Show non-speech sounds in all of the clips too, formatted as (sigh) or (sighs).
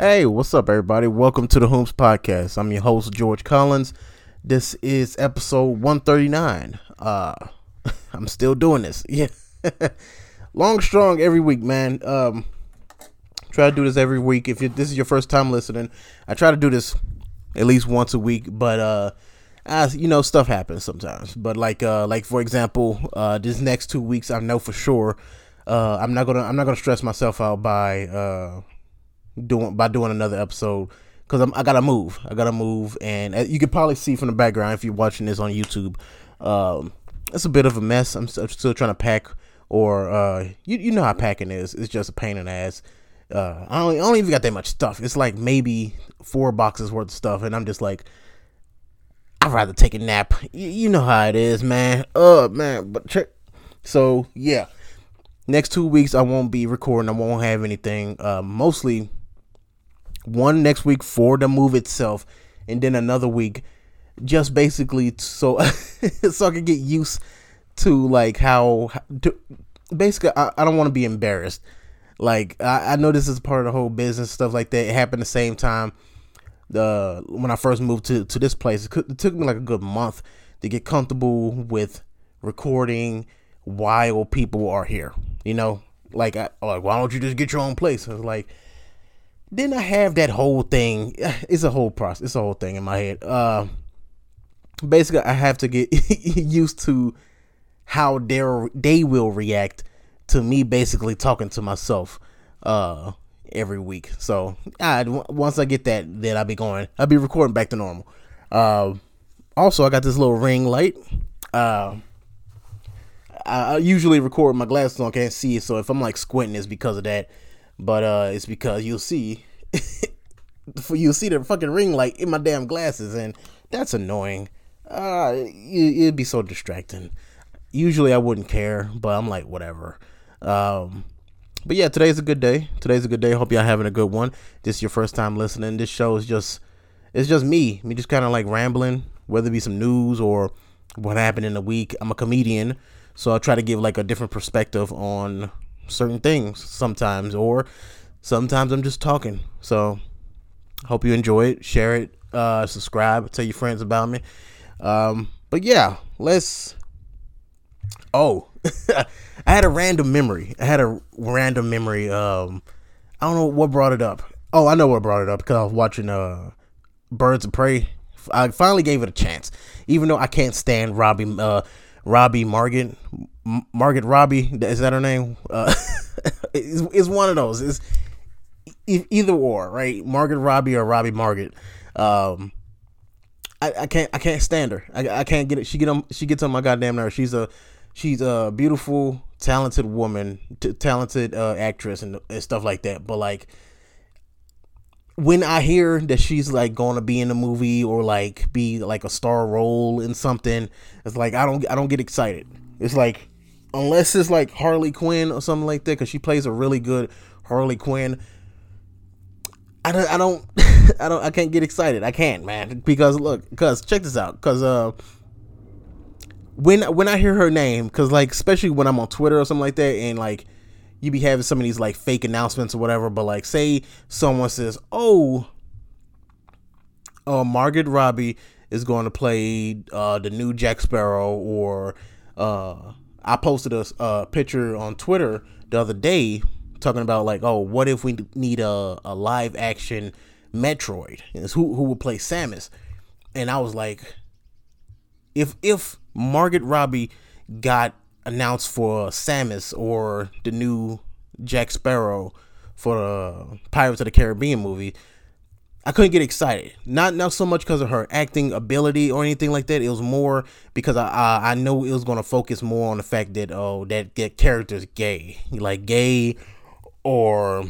Hey, what's up, everybody? Welcome to the Whomst Podcast. I'm your host, George Collins. This is episode 139. Uh, (laughs) I'm still doing this. (laughs) Yeah. Long, strong every week, man. Um, try to do this every week. If this is your first time listening, I try to do this at least once a week, but, uh, as you know, stuff happens sometimes. But like, uh, like for example, uh, this next two weeks, I know for sure, uh, I'm not gonna, I'm not gonna stress myself out by, uh, doing by doing another episode because I gotta move. I gotta move, and uh, you can probably see from the background if you're watching this on YouTube. Um, it's a bit of a mess. I'm, still trying to pack, or uh, you you know how packing is. It's just a pain in the ass. Uh, I don't, I don't even got that much stuff. It's like maybe four boxes worth of stuff, and I'm just like, I'd rather take a nap. You, you know how it is, man. Uh, man, but check. So yeah, next two weeks I won't be recording. I won't have anything. Uh, mostly one next week for the move itself, and then another week just basically so (laughs) so I can get used to like how to, basically I, I don't want to be embarrassed. Like I, I know this is part of the whole business stuff like that. It happened the same time the when I first moved to to this place. It, could, it took me like a good month to get comfortable with recording while people are here. You know, like I, like why don't you just get your own place? I was like didn't I have that whole thing? (sighs) It's a whole process. It's a whole thing in my head. Uh, basically, I have to get (laughs) used to how they they will react to me basically talking to myself uh, every week. So I, once I get that, then I'll be going. I'll be recording back to normal. Uh, also, I got this little ring light. Uh, I, I usually record with my glasses on, can't see it. So if I'm like squinting, it's because of that but uh, it's because you'll see, (laughs) you'll see the fucking ring light in my damn glasses, and that's annoying. Uh, it, it'd be so distracting. Usually I wouldn't care, but I'm like whatever. Um, but yeah, today's a good day. Today's a good day. Hope y'all having a good one. This is your first time listening. This show is just, it's just me. Me just kind of like rambling, whether it be some news or what happened in the week. I'm a comedian, so I try to give like a different perspective on certain things sometimes, or sometimes I'm just talking. So, hope you enjoy it. Share it, uh, subscribe, tell your friends about me. Um, but yeah, let's. Oh, (laughs) I had a random memory. I had a random memory. Um, I don't know what brought it up. Oh, I know what brought it up because I was watching uh, Birds of Prey. I finally gave it a chance, even though I can't stand Robbie uh, Robbie Margaret Margaret Robbie is that her name? Uh, (laughs) it's, it's one of those. It's either or, right? Margaret Robbie or Robbie Margaret. Um, I, I can't I can't stand her. I, I can't get it. She get on she gets on my goddamn nerves. She's a she's a beautiful, talented woman, t- talented uh, actress and, and stuff like that. But like when I hear that she's like going to be in a movie or like be like a star role in something, it's like I don't I don't get excited. It's like unless it's like Harley Quinn or something like that, because she plays a really good Harley Quinn. I don't, I don't, (laughs) I don't, I can't get excited. I can't, man, because look, because check this out, because uh, when when I hear her name, because like especially when I'm on Twitter or something like that, and like you be having some of these like fake announcements or whatever, but like say someone says, "Oh, uh, Margaret Robbie is going to play uh, the new Jack Sparrow," or uh, I posted a, picture on Twitter the other day talking about like, "Oh, what if we need a, a live action Metroid? And who who would play Samus?" And I was like, if if Margaret Robbie got announced for Samus or the new Jack Sparrow for the Pirates of the Caribbean movie, I couldn't get excited. Not not so much because of her acting ability or anything like that. It was more because I I, I know it was gonna focus more on the fact that oh that that character's gay, like gay or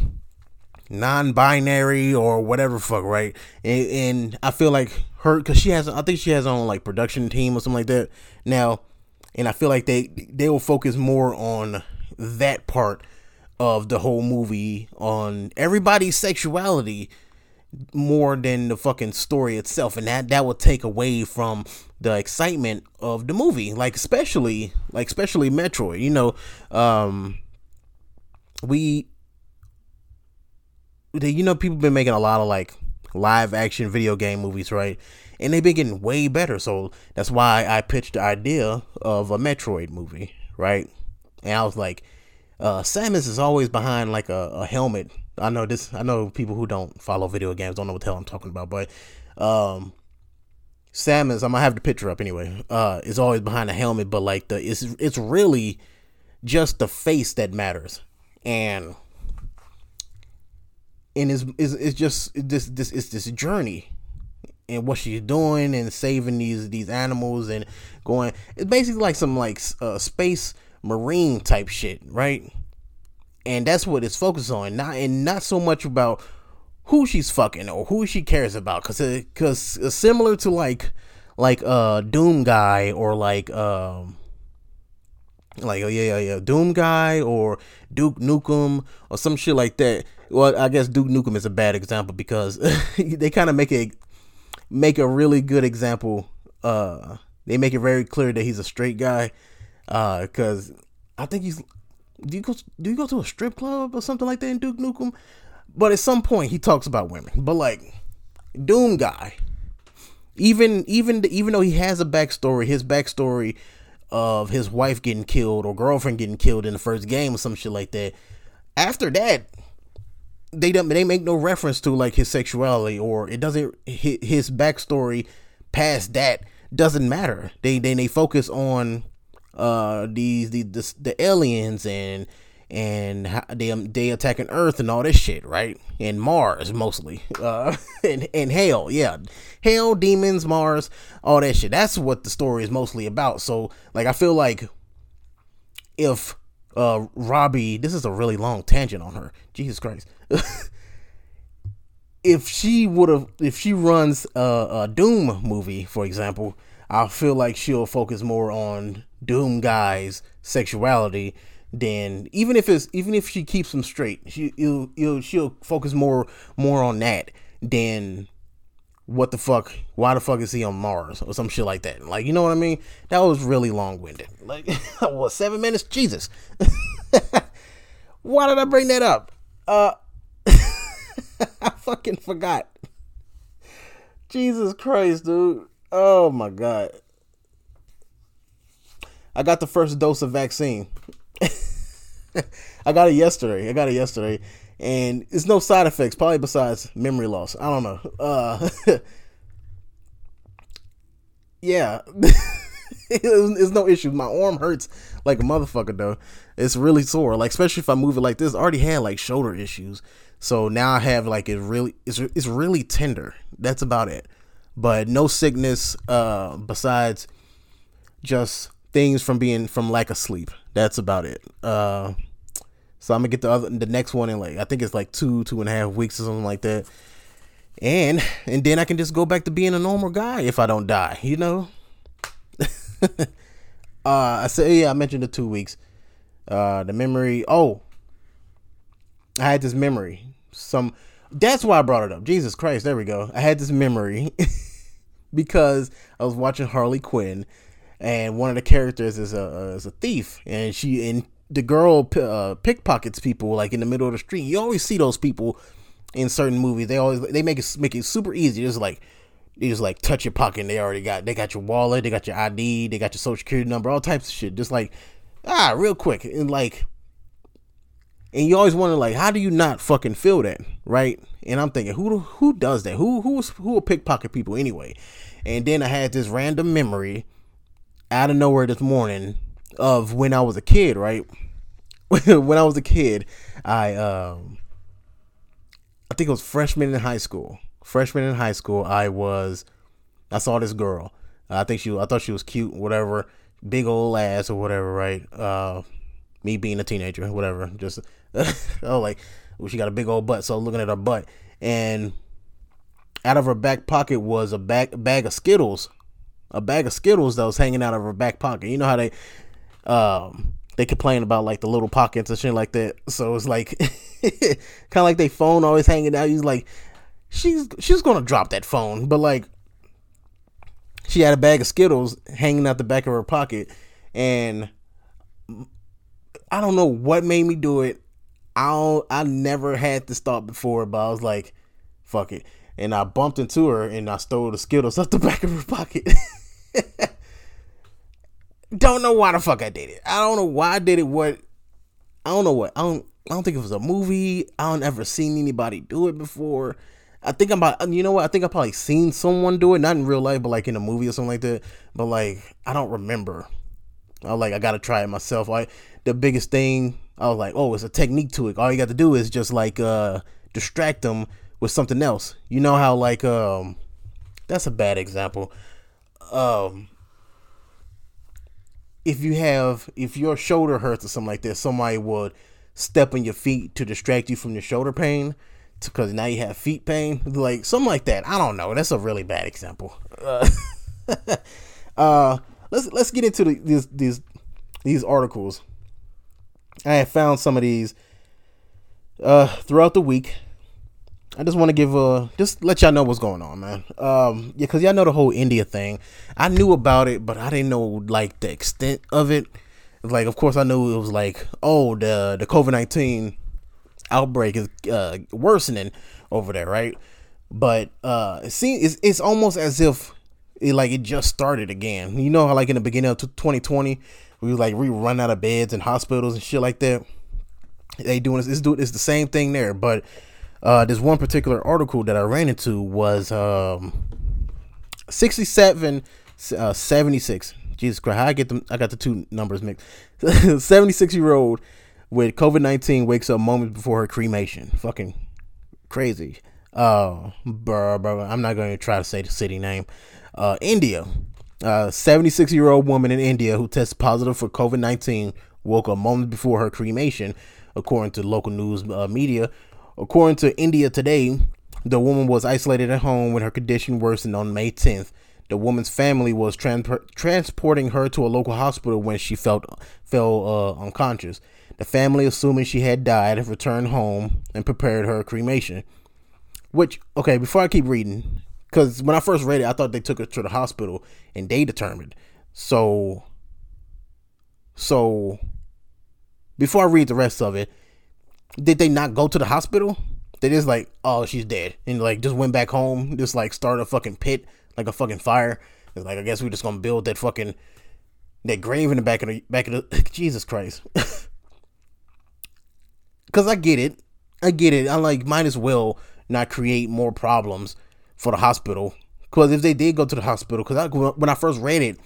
non-binary or whatever fuck right and, and i feel like her because she has i think she has on like production team or something like that now and I feel like they they will focus more on that part of the whole movie on everybody's sexuality more than the fucking story itself and that that will take away from the excitement of the movie like especially like especially metroid you know um we you know, people been making a lot of like live action video game movies, right? And they've been getting way better. So that's why I pitched the idea of a Metroid movie, right? And I was like, uh, Samus is always behind like a, a helmet. I know this. I know people who don't follow video games don't know what the hell I'm talking about, but um, Samus, I'm gonna have the picture up anyway. Uh, is always behind a helmet, but like the it's it's really just the face that matters, and and it's it's, it's just this this it's this journey and what she's doing and saving these these animals and going. It's basically like some like uh, space marine type shit, right? And that's what it's focused on, not and not so much about who she's fucking or who she cares about, cause cause it's similar to like like uh Doom guy or like um like oh yeah yeah yeah Doom guy or Duke Nukem or some shit like that. Well, I guess Duke Nukem is a bad example because (laughs) they kind of make it make a really good example. Uh, they make it very clear that he's a straight guy. Uh, cause I think he's do you go do you go to a strip club or something like that in Duke Nukem? But at some point he talks about women. But like Doom guy, even even even though he has a backstory, his backstory of his wife getting killed or girlfriend getting killed in the first game or some shit like that. After that, they don't they make no reference to like his sexuality or it doesn't his backstory past that doesn't matter. They they they focus on uh these the the, the aliens and and how they they attacking Earth and all this shit, right? And Mars mostly, (laughs) uh, and and hell, yeah, hell, demons, Mars, all that shit. That's what the story is mostly about. So, like, I feel like if uh Robbie, this is a really long tangent on her. Jesus Christ. (laughs) if she would have, if she runs a, a Doom movie, for example, I feel like she'll focus more on Doom guy's sexuality than even if it's even if she keeps him straight, she will she'll focus more more on that than what the fuck why the fuck is he on Mars or some shit like that. Like you know what I mean? That was really long winded. Like (laughs) what seven minutes? Jesus. (laughs) why did I bring that up? Uh (laughs) I fucking forgot. Jesus Christ, dude. Oh my god. I got the first dose of vaccine. I got it yesterday. I got it yesterday, and it's no side effects. Probably besides memory loss. I don't know. Uh, (laughs) yeah, (laughs) it's no issue. My arm hurts like a motherfucker though. It's really sore. Like especially if I move it like this. I already had like shoulder issues, so now I have like it really. It's it's really tender. That's about it. But no sickness. Uh, besides just things from being from lack of sleep. That's about it. Uh, so I'm gonna get the other the next one in like I think it's like two two and a half weeks or something like that, and and then I can just go back to being a normal guy if I don't die. You know. (laughs) uh, I said yeah. I mentioned the two weeks. Uh, the memory. Oh, I had this memory. Some. That's why I brought it up. Jesus Christ. There we go. I had this memory (laughs) because I was watching Harley Quinn and one of the characters is a is a thief, and she and the girl uh, pickpockets people like in the middle of the street. You always see those people in certain movies. They always they make it make it super easy. Just like you just like touch your pocket. and They already got they got your wallet, they got your ID, they got your social security number, all types of shit. Just like ah, real quick and like. And you always wonder, like, how do you not fucking feel that, right? And I'm thinking, who who does that? Who who's who will pickpocket people anyway? And then I had this random memory out of nowhere this morning of when I was a kid, right? (laughs) when I was a kid, I um I think it was freshman in high school. Freshman in high school, I was I saw this girl. I think she I thought she was cute, whatever, big old ass or whatever, right? Uh me being a teenager, whatever. Just (laughs) oh like she got a big old butt, so looking at her butt and out of her back pocket was a bag bag of Skittles a bag of Skittles that was hanging out of her back pocket. You know how they um they complain about like the little pockets and shit like that. So it's like (laughs) kind of like they phone always hanging out. He's like, she's she's gonna drop that phone, but like she had a bag of Skittles hanging out the back of her pocket, and I don't know what made me do it. I don't, I never had this thought before, but I was like, fuck it. And I bumped into her and I stole the Skittles (laughs) out the back of her pocket. (laughs) don't know why the fuck I did it. I don't know why I did it. What I don't know what I don't. I don't think it was a movie. I don't ever seen anybody do it before. I think I'm about. You know what? I think I probably seen someone do it, not in real life, but like in a movie or something like that. But like I don't remember. I was like I gotta try it myself. Like the biggest thing, I was like, oh, it's a technique to it. All you got to do is just like uh distract them with something else. You know how like um that's a bad example. Um if you have if your shoulder hurts or something like that, somebody would step on your feet to distract you from your shoulder pain because now you have feet pain, like something like that. I don't know. That's a really bad example. Uh, (laughs) uh let's let's get into the, these these these articles. I have found some of these uh throughout the week. I just want to give a just let y'all know what's going on, man. Um, yeah, cause y'all know the whole India thing. I knew about it, but I didn't know like the extent of it. Like, of course, I knew it was like, oh, the the COVID nineteen outbreak is uh, worsening over there, right? But uh, it seems it's, it's almost as if it like it just started again. You know how like in the beginning of 2020, we like we run out of beds in hospitals and shit like that. They doing this. It's doing it's the same thing there, but uh, this one particular article that I ran into was um, 67, uh, 76. Jesus Christ, I get them. I got the two numbers mixed. (laughs) 76 year old with COVID 19 wakes up moments before her cremation. Fucking crazy. Uh, bro, I'm not going to try to say the city name. Uh, India. Uh, 76 year old woman in India who tested positive for COVID 19 woke up moments before her cremation, according to local news uh, media. According to India Today, the woman was isolated at home when her condition worsened on May 10th. The woman's family was trans- transporting her to a local hospital when she felt fell uh, unconscious. The family, assuming she had died, returned home and prepared her cremation. Which, okay, before I keep reading, because when I first read it, I thought they took her to the hospital and they determined. So, so before I read the rest of it, did they not go to the hospital? They just like, oh, she's dead, and like just went back home, just like start a fucking pit, like a fucking fire. It's like I guess we're just gonna build that fucking that grave in the back of the back of the (laughs) Jesus Christ. (laughs) Cause I get it, I get it. I like might as well not create more problems for the hospital. Cause if they did go to the hospital, cause I, when I first read it,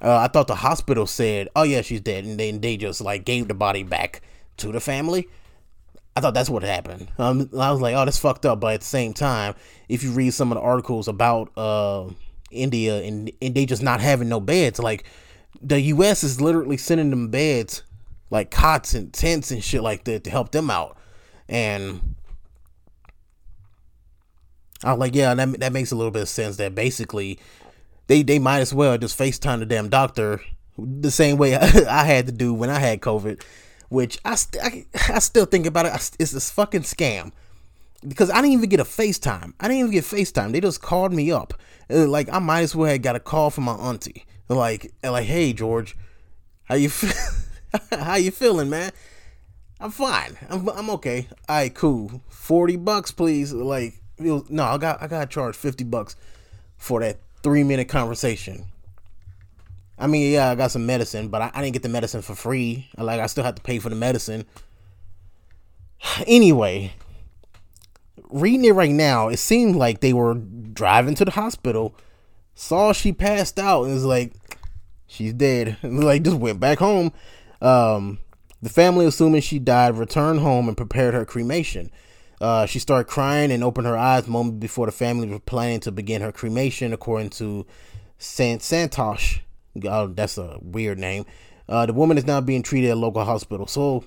uh, I thought the hospital said, "Oh yeah, she's dead," and then they just like gave the body back to the family. I thought that's what happened. Um, I was like, oh, that's fucked up. But at the same time, if you read some of the articles about uh, India and, and they just not having no beds, like the U.S. is literally sending them beds, like cots and tents and shit like that to help them out. And I was like, yeah, that that makes a little bit of sense. That basically, they they might as well just FaceTime the damn doctor the same way I, (laughs) I had to do when I had COVID which I, st- I, (laughs) I still think about it. It's this fucking scam because I didn't even get a FaceTime. I didn't even get FaceTime. They just called me up. Uh, like I might as well have got a call from my auntie. Like, like, hey George, how you (laughs) how you feeling, man? I'm fine. I'm I'm okay. All right, cool. Forty bucks, please. Like, was, no, I got I got charged fifty bucks for that three minute conversation. I mean, yeah, I got some medicine, but I, I didn't get the medicine for free. Like, I still had to pay for the medicine. (sighs) Anyway, reading it right now, it seemed like they were driving to the hospital, saw she passed out, and was like, she's dead. (laughs) And like, just went back home. Um, the family, assuming she died, returned home and prepared her cremation. Uh, she started crying and opened her eyes moment before the family was planning to begin her cremation, according to Sant Santosh, Oh, that's a weird name. Uh, the woman is now being treated at local hospital. So,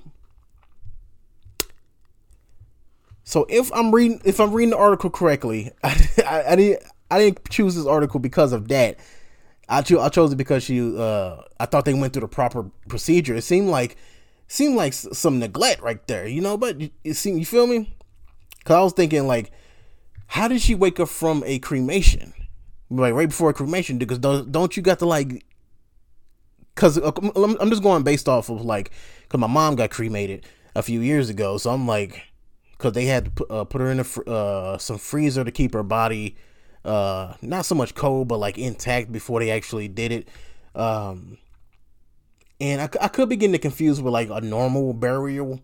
so if I'm reading, if I'm reading the article correctly, (laughs) I, I, I didn't, I didn't choose this article because of that. I chose, I chose it because she, uh, I thought they went through the proper procedure. It seemed like, seemed like some neglect right there, you know. But it seemed, you feel me? Cause I was thinking like, how did she wake up from a cremation? Like right before a cremation, because don't, don't you got to like because uh, I'm just going based off of like, because my mom got cremated. a few years ago. So I'm like, because they had to put, uh, put her in a fr- uh, some freezer to keep her body uh, not so much cold, but like intact before they actually did it. Um, and I, I could be getting confused with like a normal burial,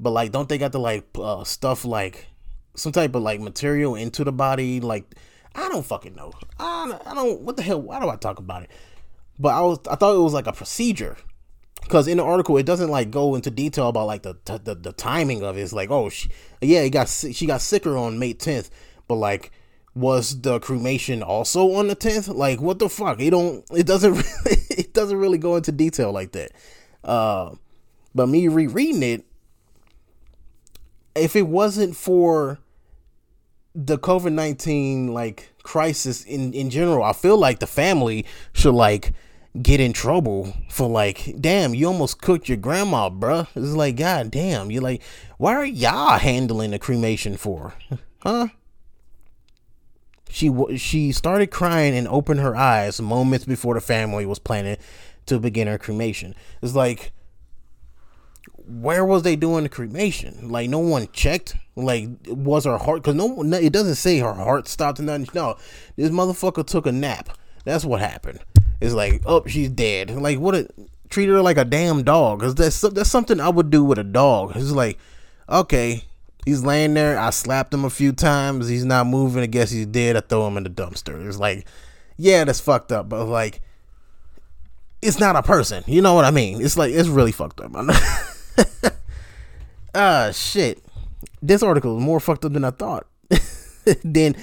but like, don't they got to like uh, stuff like some type of like material into the body? Like, I don't fucking know. I, I don't. What the hell? Why do I talk about it? But I was I thought it was like a procedure because in the article it doesn't like go into detail about like the the, the timing of it. It's like oh she, yeah he got she got sicker on May 10th, but like was the cremation also on the 10th? Like what the fuck? It don't it doesn't (laughs) really, it doesn't really go into detail like that. Uh but me rereading it if it wasn't for the COVID-19 like crisis in in general, I feel like the family should like get in trouble for like, damn, you almost cooked your grandma, bruh. It's like, god damn, you're like, why are y'all handling the cremation for? Huh? She she started crying and opened her eyes moments before the family was planning to begin her cremation. It's like where was they doing the cremation? Like no one checked. Like was her heart? Because no, it doesn't say her heart stopped and nothing. No, this motherfucker took a nap. That's what happened. It's like, oh, she's dead. Like what? A, treat her like a damn dog. Cause that's that's something I would do with a dog. It's like, okay, He's laying there. I slapped him a few times. He's not moving. I guess he's dead. I throw him in the dumpster. It's like, yeah, that's fucked up. But like, it's not a person. You know what I mean? It's like it's really fucked up. (laughs) Ah, uh, shit. This article is more fucked up than I thought. (laughs) then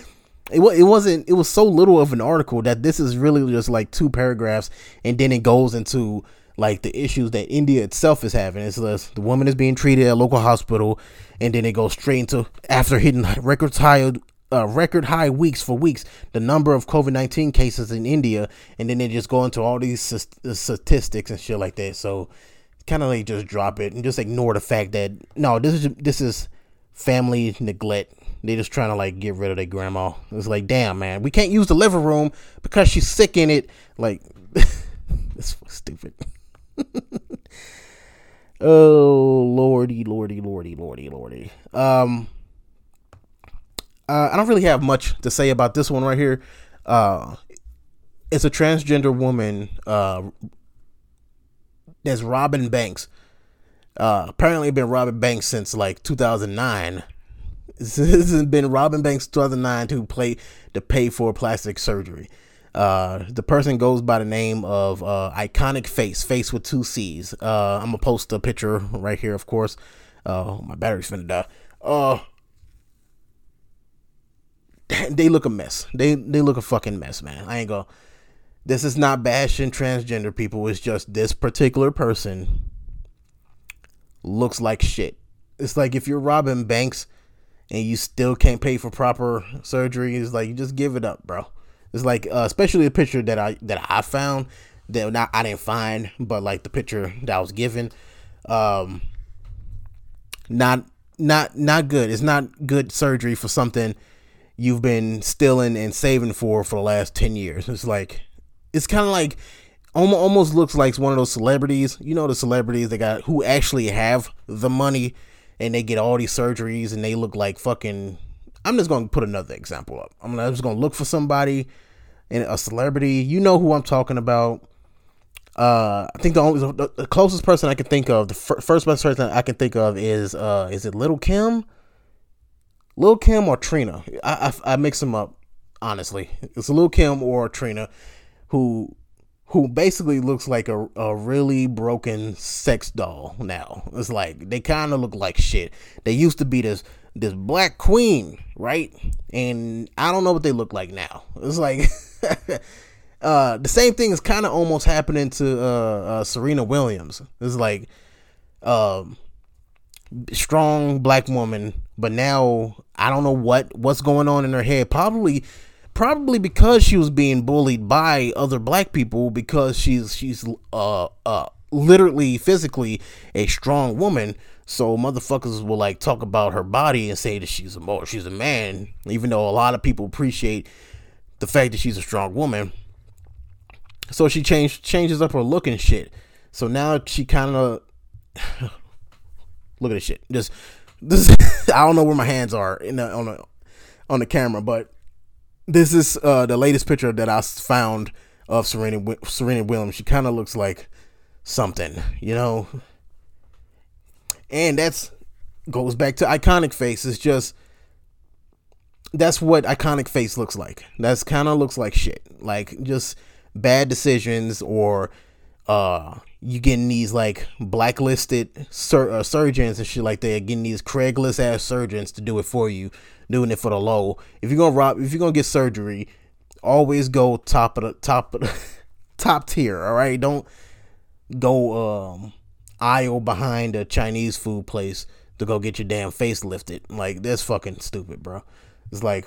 it, it wasn't. It was so little of an article that this is really just like two paragraphs, and then it goes into like the issues that India itself is having. It's the woman is being treated at a local hospital, and then it goes straight into after hitting (laughs) record high uh, record high weeks for weeks, the number of COVID nineteen cases in India, and then they just go into all these statistics and shit like that. So kind of like just drop it and just ignore the fact that no, this is this is family neglect. They just trying to like get rid of their grandma. It's like, damn man, we can't use the living room because she's sick in it. Like, (laughs) it's stupid. (laughs) oh lordy, lordy, lordy, lordy, lordy. Um, uh, I don't really have much to say about this one right here. Uh, it's a transgender woman. Uh, that's Robin Banks. Uh, apparently been Robin Banks since like 2009. (laughs) This has been Robin Banks 2009 to play to pay for plastic surgery. Uh, the person goes by the name of uh, Iconic Facce, face with two C's. Uh, I'm gonna post a picture right here, of course. Uh, my battery's finna die. Uh, they look a mess. They they look a fucking mess, man. I ain't gonna. This is not bashing transgender people. It's just this particular person looks like shit. It's like if you're Robin Banks and you still can't pay for proper surgery, it's like you just give it up, bro. It's like uh, especially the picture that I that I found that not I didn't find, but like the picture that I was given, um, not not not good. It's not good surgery for something you've been stealing and saving for for the last ten years. It's like it's kind of like almost almost looks like one of those celebrities. You know the celebrities that got who actually have the money and they get all these surgeries and they look like fucking. I'm just gonna put another example up. I'm gonna just gonna look for somebody and a celebrity. You know who I'm talking about. Uh, I think the only the, the closest person I can think of, the fir- first best person I can think of is uh, is it Little Kim? Little Kim or Trina? I, I, I mix them up. Honestly, it's Little Kim or Trina, who who basically looks like a, a really broken sex doll now. It's like they kind of look like shit. They used to be this this black queen, right? And I don't know what they look like now. It's like (laughs) uh, the same thing is kind of almost happening to uh, uh, Serena Williams. It's like um, strong black woman, but now I don't know what what's going on in her head. Probably probably because she was being bullied by other black people because she's she's uh uh literally physically a strong woman so motherfuckers will like talk about her body and say that she's a she's a man even though a lot of people appreciate the fact that she's a strong woman so she changed changes up her look and shit so now she kind of (sighs) Look at this shit. Just this. (laughs) I don't know where my hands are in the, on the on the camera, but this is uh, the latest picture that I found of Serena Serena Williams. She kind of looks like something, you know. And that's goes back to iconic face. It's just that's what iconic face looks like. That's kind of looks like shit. Like just bad decisions or uh you getting these like blacklisted sur- uh, surgeons and shit like that, getting these Craigslist ass surgeons to do it for you, doing it for the low. If you're gonna rob, if you're gonna get surgery, always go top of the top of the (laughs) top tier. All right, don't go um aisle behind a Chinese food place to go get your damn face lifted. Like that's fucking stupid, bro. It's like,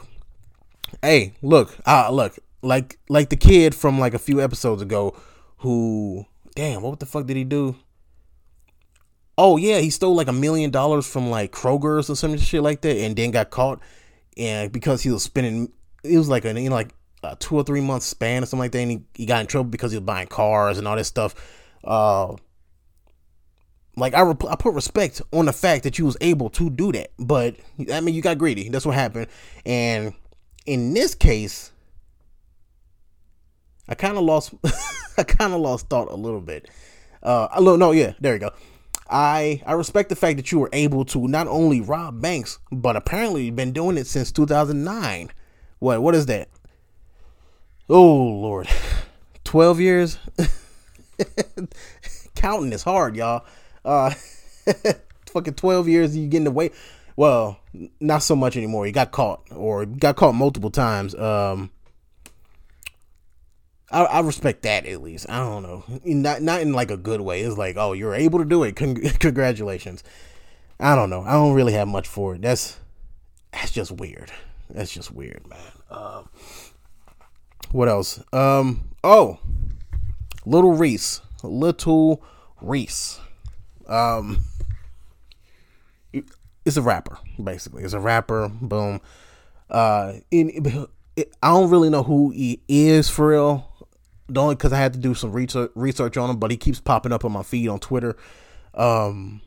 hey, look, ah, look, like like the kid from like a few episodes ago who damn, what the fuck did he do? Oh yeah, he stole like a million dollars from like Kroger's or some shit like that, and then got caught. And because he was spending, it was like a you know like a two or three month span or something like that, and he, he got in trouble because he was buying cars and all this stuff. Uh, like I, rep- I put respect on the fact that you was able to do that, but I mean you got greedy. That's what happened, and in this case, I kind of lost (laughs) I kind of lost thought a little bit. Uh, no, no, yeah, there you go. I I respect the fact that you were able to not only rob banks, but apparently you've been doing it since 2009. What what is that? Oh Lord, 12 years. (laughs) Counting is hard, y'all. Uh, (laughs) fucking 12 years you getting away. Well, not so much anymore. He got caught or got caught multiple times. Um, I, I, respect that at least. I don't know, not not in like a good way. It's like, oh, you're able to do it. Con- (laughs) congratulations. I don't know. I don't really have much for it. That's that's just weird. That's just weird, man. Um, what else? Um, oh, Little Reese, Little Reese. Um, it's a rapper basically. It's a rapper. Boom. Uh, in, I don't really know who he is for real only because I had to do some research research on him, but he keeps popping up on my feed on Twitter. Um,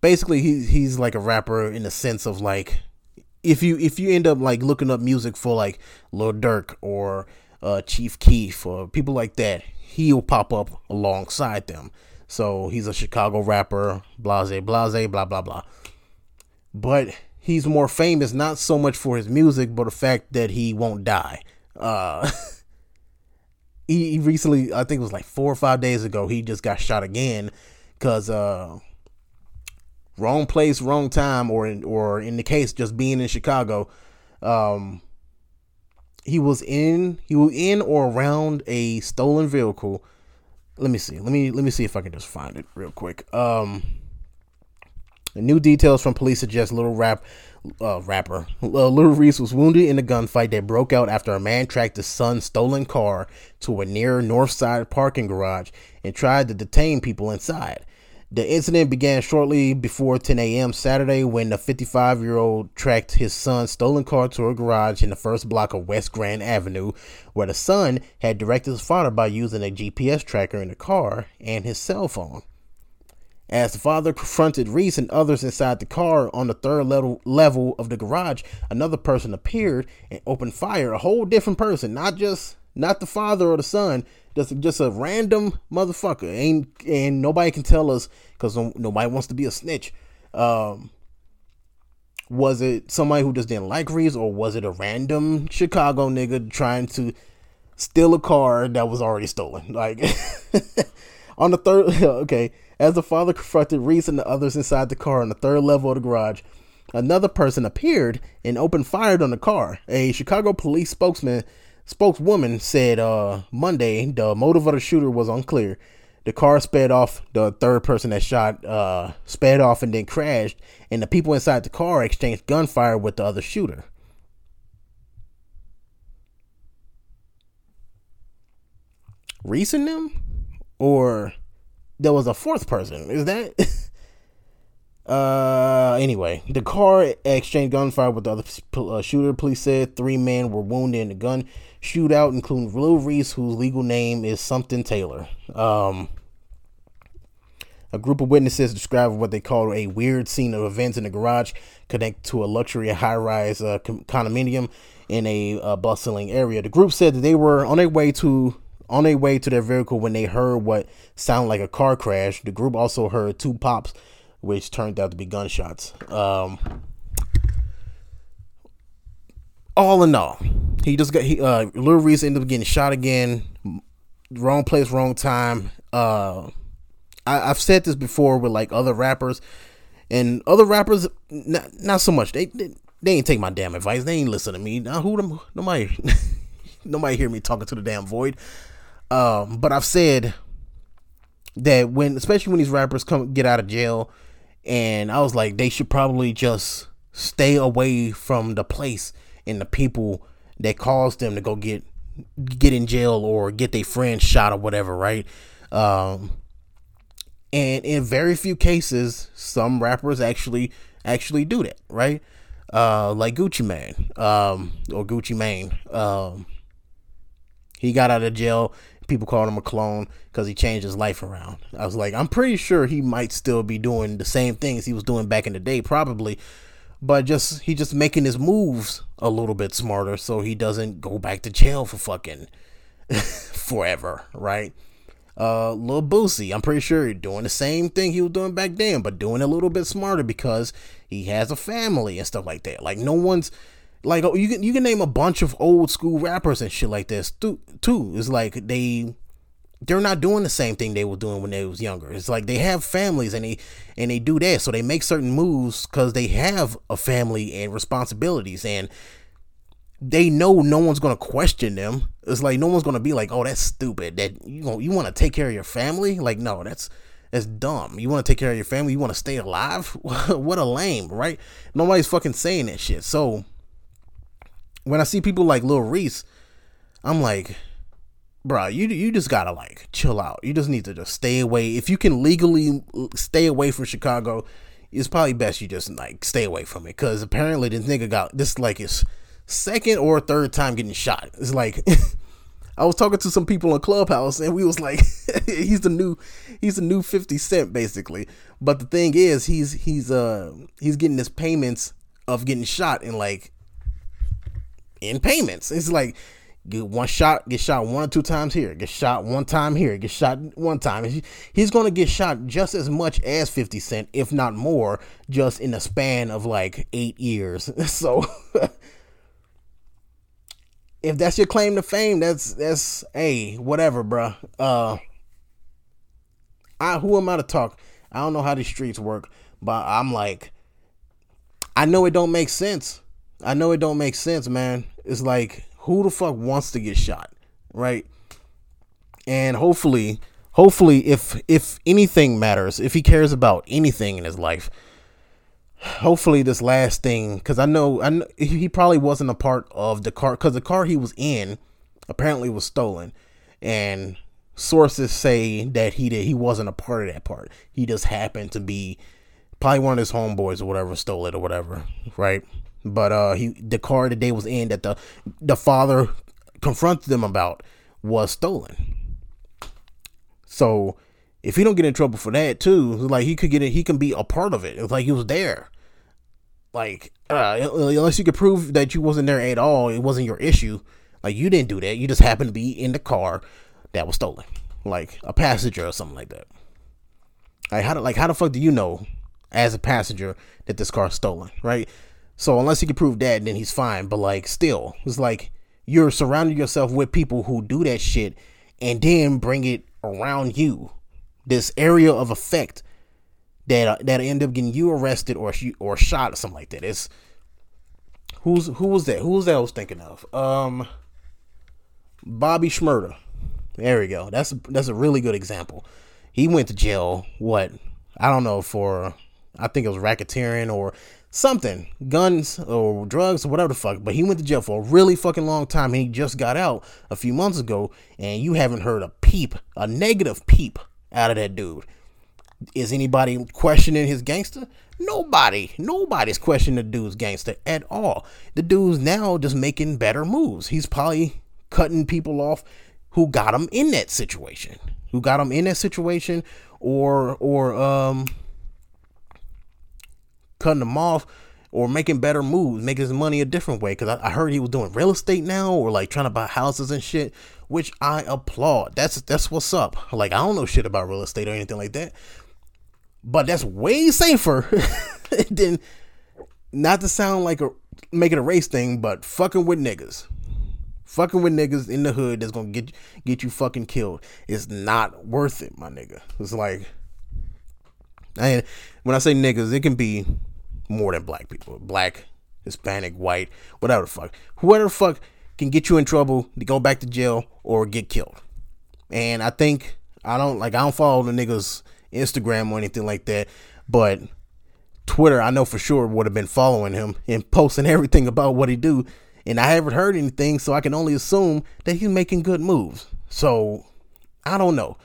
basically, he's he's like a rapper in the sense of like if you if you end up like looking up music for like Lil Durk or uh, Chief Keef or people like that, he'll pop up alongside them. So he's a Chicago rapper, blase blase blah blah blah. But he's more famous not so much for his music, but the fact that he won't die. Uh, (laughs) he, he recently, I think it was like four or five days ago, he just got shot again because uh, wrong place, wrong time, or in, or in the case just being in Chicago, um, he was in he was in or around a stolen vehicle. Let me see. Let me let me see if I can just find it real quick. Um, new details from police suggest Little Rap uh, rapper. Uh, Little Reese was wounded in a gunfight that broke out after a man tracked his son's stolen car to a near north side parking garage and tried to detain people inside. The incident began shortly before 10 a.m. Saturday when the 55 year old tracked his son's stolen car to a garage in the first block of West Grand Avenue, where the son had directed his father by using a GPS tracker in the car and his cell phone. As the father confronted Reese and others inside the car on the third level level of the garage, another person appeared and opened fire. A whole different person, not just not the father or the son, just just a random motherfucker. Ain't and nobody can tell us because nobody wants to be a snitch. Um, was it somebody who just didn't like Reese, or was it a random Chicago nigga trying to steal a car that was already stolen? Like (laughs) on the third, (laughs) okay. As the father confronted Reese and the others inside the car on the third level of the garage, another person appeared and opened fire on the car. A Chicago police spokesman spokeswoman said uh, Monday the motive of the shooter was unclear. The car sped off. The third person that shot uh, sped off and then crashed, and the people inside the car exchanged gunfire with the other shooter. Reese and them, or there was a fourth person. Is that? (laughs) uh. Anyway, the car exchanged gunfire with the other uh, shooter. Police said three men were wounded in the gun shootout, including Lil Reese, whose legal name is something Taylor. Um. A group of witnesses described what they called a weird scene of events in the garage connected to a luxury high-rise uh, condominium in a uh, bustling area. The group said that they were on their way to on their way to their vehicle when they heard what sounded like a car crash. The group also heard two pops, which turned out to be gunshots. Um, all in all, he just got he uh Lil Reese ended up getting shot again. Wrong place, wrong time. Uh, I, have said this before with like other rappers, and other rappers not, not so much. They, they they ain't take my damn advice. They ain't listen to me. Now who them? Nobody (laughs) nobody hear me talking to the damn void. Um, but I've said that when, especially when these rappers come get out of jail, and I was like, they should probably just stay away from the place and the people that caused them to go get get in jail or get their friend shot or whatever, right? Um, and in very few cases, some rappers actually actually do that, right? Uh, like Gucci Mane, um, or Gucci Mane. Um, he got out of jail people called him a clone because he changed his life around. I was like, I'm pretty sure he might still be doing the same things he was doing back in the day, probably, but just he just making his moves a little bit smarter so he doesn't go back to jail for fucking (laughs) forever, right? Uh, Lil Boosie, I'm pretty sure he's doing the same thing he was doing back then, but doing a little bit smarter because he has a family and stuff like that. Like no one's like oh, you can you can name a bunch of old school rappers and shit like this too. It's like they they're not doing the same thing they were doing when they was younger. It's like they have families and they and they do that, so they make certain moves because they have a family and responsibilities, and they know no one's gonna question them. It's like no one's gonna be like, "Oh, that's stupid." That you you want to take care of your family? Like, no, that's that's dumb. You want to take care of your family? You want to stay alive? (laughs) what a lame, right? Nobody's fucking saying that shit. So when I see people like Lil Reese, I'm like, bro, you you just gotta like chill out. You just need to just stay away. If you can legally stay away from Chicago, it's probably best you just like stay away from it. Cause apparently this nigga got this like his second or third time getting shot. It's like (laughs) I was talking to some people on Clubhouse and we was like, (laughs) he's the new he's the new 50 Cent basically. But the thing is he's he's uh he's getting his payments of getting shot in like in payments. It's like get one shot, get shot one or two times here, get shot one time here, get shot one time. He's going to get shot just as much as 50 Cent, if not more, just in a span of like eight years. (laughs) So (laughs) if that's your claim to fame, that's that's hey, whatever, bruh. Uh I who am I to talk? I don't know how these streets work, but I'm like I know it don't make sense. I know it don't make sense, man. It's like who the fuck wants to get shot, right? And hopefully, hopefully, if if anything matters, if he cares about anything in his life, hopefully this last thing, because I know I know, he probably wasn't a part of the car, because the car he was in apparently was stolen, and sources say that he did he wasn't a part of that part. He just happened to be probably one of his homeboys or whatever stole it or whatever, right? But uh, he the car the day was in that the the father confronted them about was stolen. So if he don't get in trouble for that too, like he could get it, he can be a part of it. It's like he was there. Like uh, unless you could prove that you wasn't there at all, it wasn't your issue. Like you didn't do that. You just happened to be in the car that was stolen, like a passenger or something like that. Like how like how the fuck do you know as a passenger that this car is stolen, right? So unless he can prove that, then he's fine. But like, still, it's like you're surrounding yourself with people who do that shit and then bring it around you. This area of effect that uh, that end up getting you arrested or or shot or something like that. It's who's who was that? Who was that I was thinking of? Um, Bobby Shmurda. There we go. That's that's a really good example. He went to jail. What I don't know for I think it was racketeering or something, guns or drugs or whatever the fuck. But he went to jail for a really fucking long time he just got out a few months ago and you haven't heard a peep, a negative peep out of that dude. Is anybody questioning his gangster? Nobody. Nobody's questioning the dude's gangster at all. The dude's now just making better moves. He's probably cutting people off who got him in that situation. Who got him in that situation or or um cutting them off or making better moves, making his money a different way. Cause I, I, heard he was doing real estate now or like trying to buy houses and shit, which I applaud. That's that's what's up. Like I don't know shit about real estate or anything like that. But that's way safer (laughs) than not to sound like a make it a race thing, but fucking with niggas. Fucking with niggas in the hood that's gonna get get you fucking killed. It's not worth it, my nigga. It's like and when I say niggas, it can be more than black people. Black, Hispanic, white, whatever the fuck. Whoever the fuck can get you in trouble to go back to jail or get killed. And I think I don't like I don't follow the niggas Instagram or anything like that, but Twitter I know for sure would have been following him and posting (laughs) everything about what he do. And I haven't heard anything, so I can only assume that he's making good moves. So I don't know.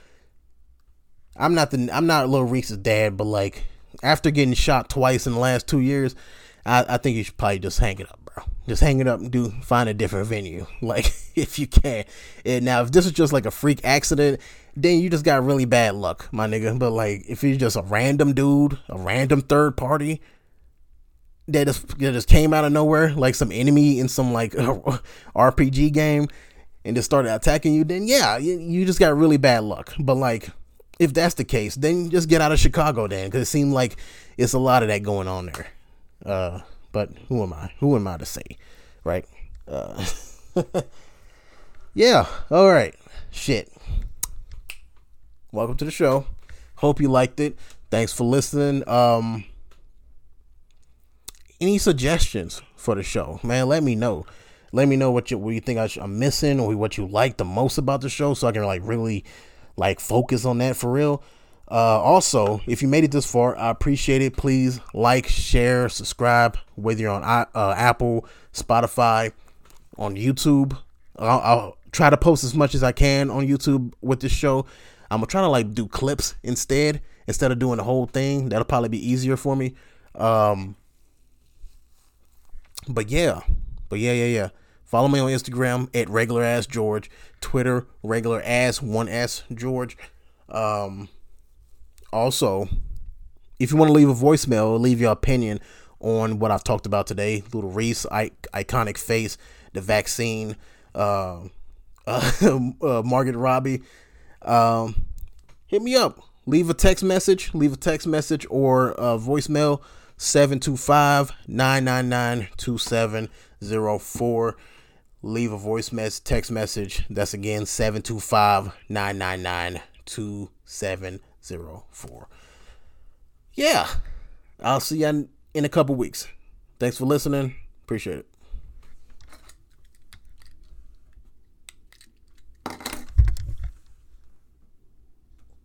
I'm not the I'm not Lil Reese's dad, but like after getting shot twice in the last two years, I, I think you should probably just hang it up, bro. Just hang it up and do find a different venue, (laughs) like if you can. And now, if this is just like a freak accident, then you just got really bad luck, my nigga. But like, if he's just a random dude, a random third party that just that just came out of nowhere, like some enemy in some like (laughs) RPG game, and just started attacking you, then yeah, you, you just got really bad luck. But like if that's the case, then just get out of Chicago then, because it seemed like it's a lot of that going on there. Uh, but who am I? Who am I to say, right? Uh, (laughs) yeah. All right. Shit. Welcome to the show. Hope you liked it. Thanks for listening. Um, any suggestions for the show, man? Let me know. Let me know what you what you think I am missing or what you like the most about the show, so I can like really like focus on that for real. Uh, also, if you made it this far, I appreciate it. Please like, share, subscribe, whether you're on uh, Apple, Spotify, on YouTube. I'll, I'll, try to post as much as I can on YouTube with this show. I'm gonna try to like do clips instead instead of doing the whole thing. That'll probably be easier for me. Um, but yeah, but yeah, yeah, yeah. Follow me on Instagram at regular ass George, Twitter regular ass one s George. Um, also, if you want to leave a voicemail, leave your opinion on what I've talked about today. Lil Reese, I- Iconic Facce, the vaccine, uh, (laughs) uh, uh, Margaret Robbie. Um, hit me up. Leave a text message. Leave a text message or a voicemail 725 999 2704 leave a voice message, text message. That's again 725 999 2704. Yeah, I'll see you in a couple weeks. Thanks for listening. Appreciate it.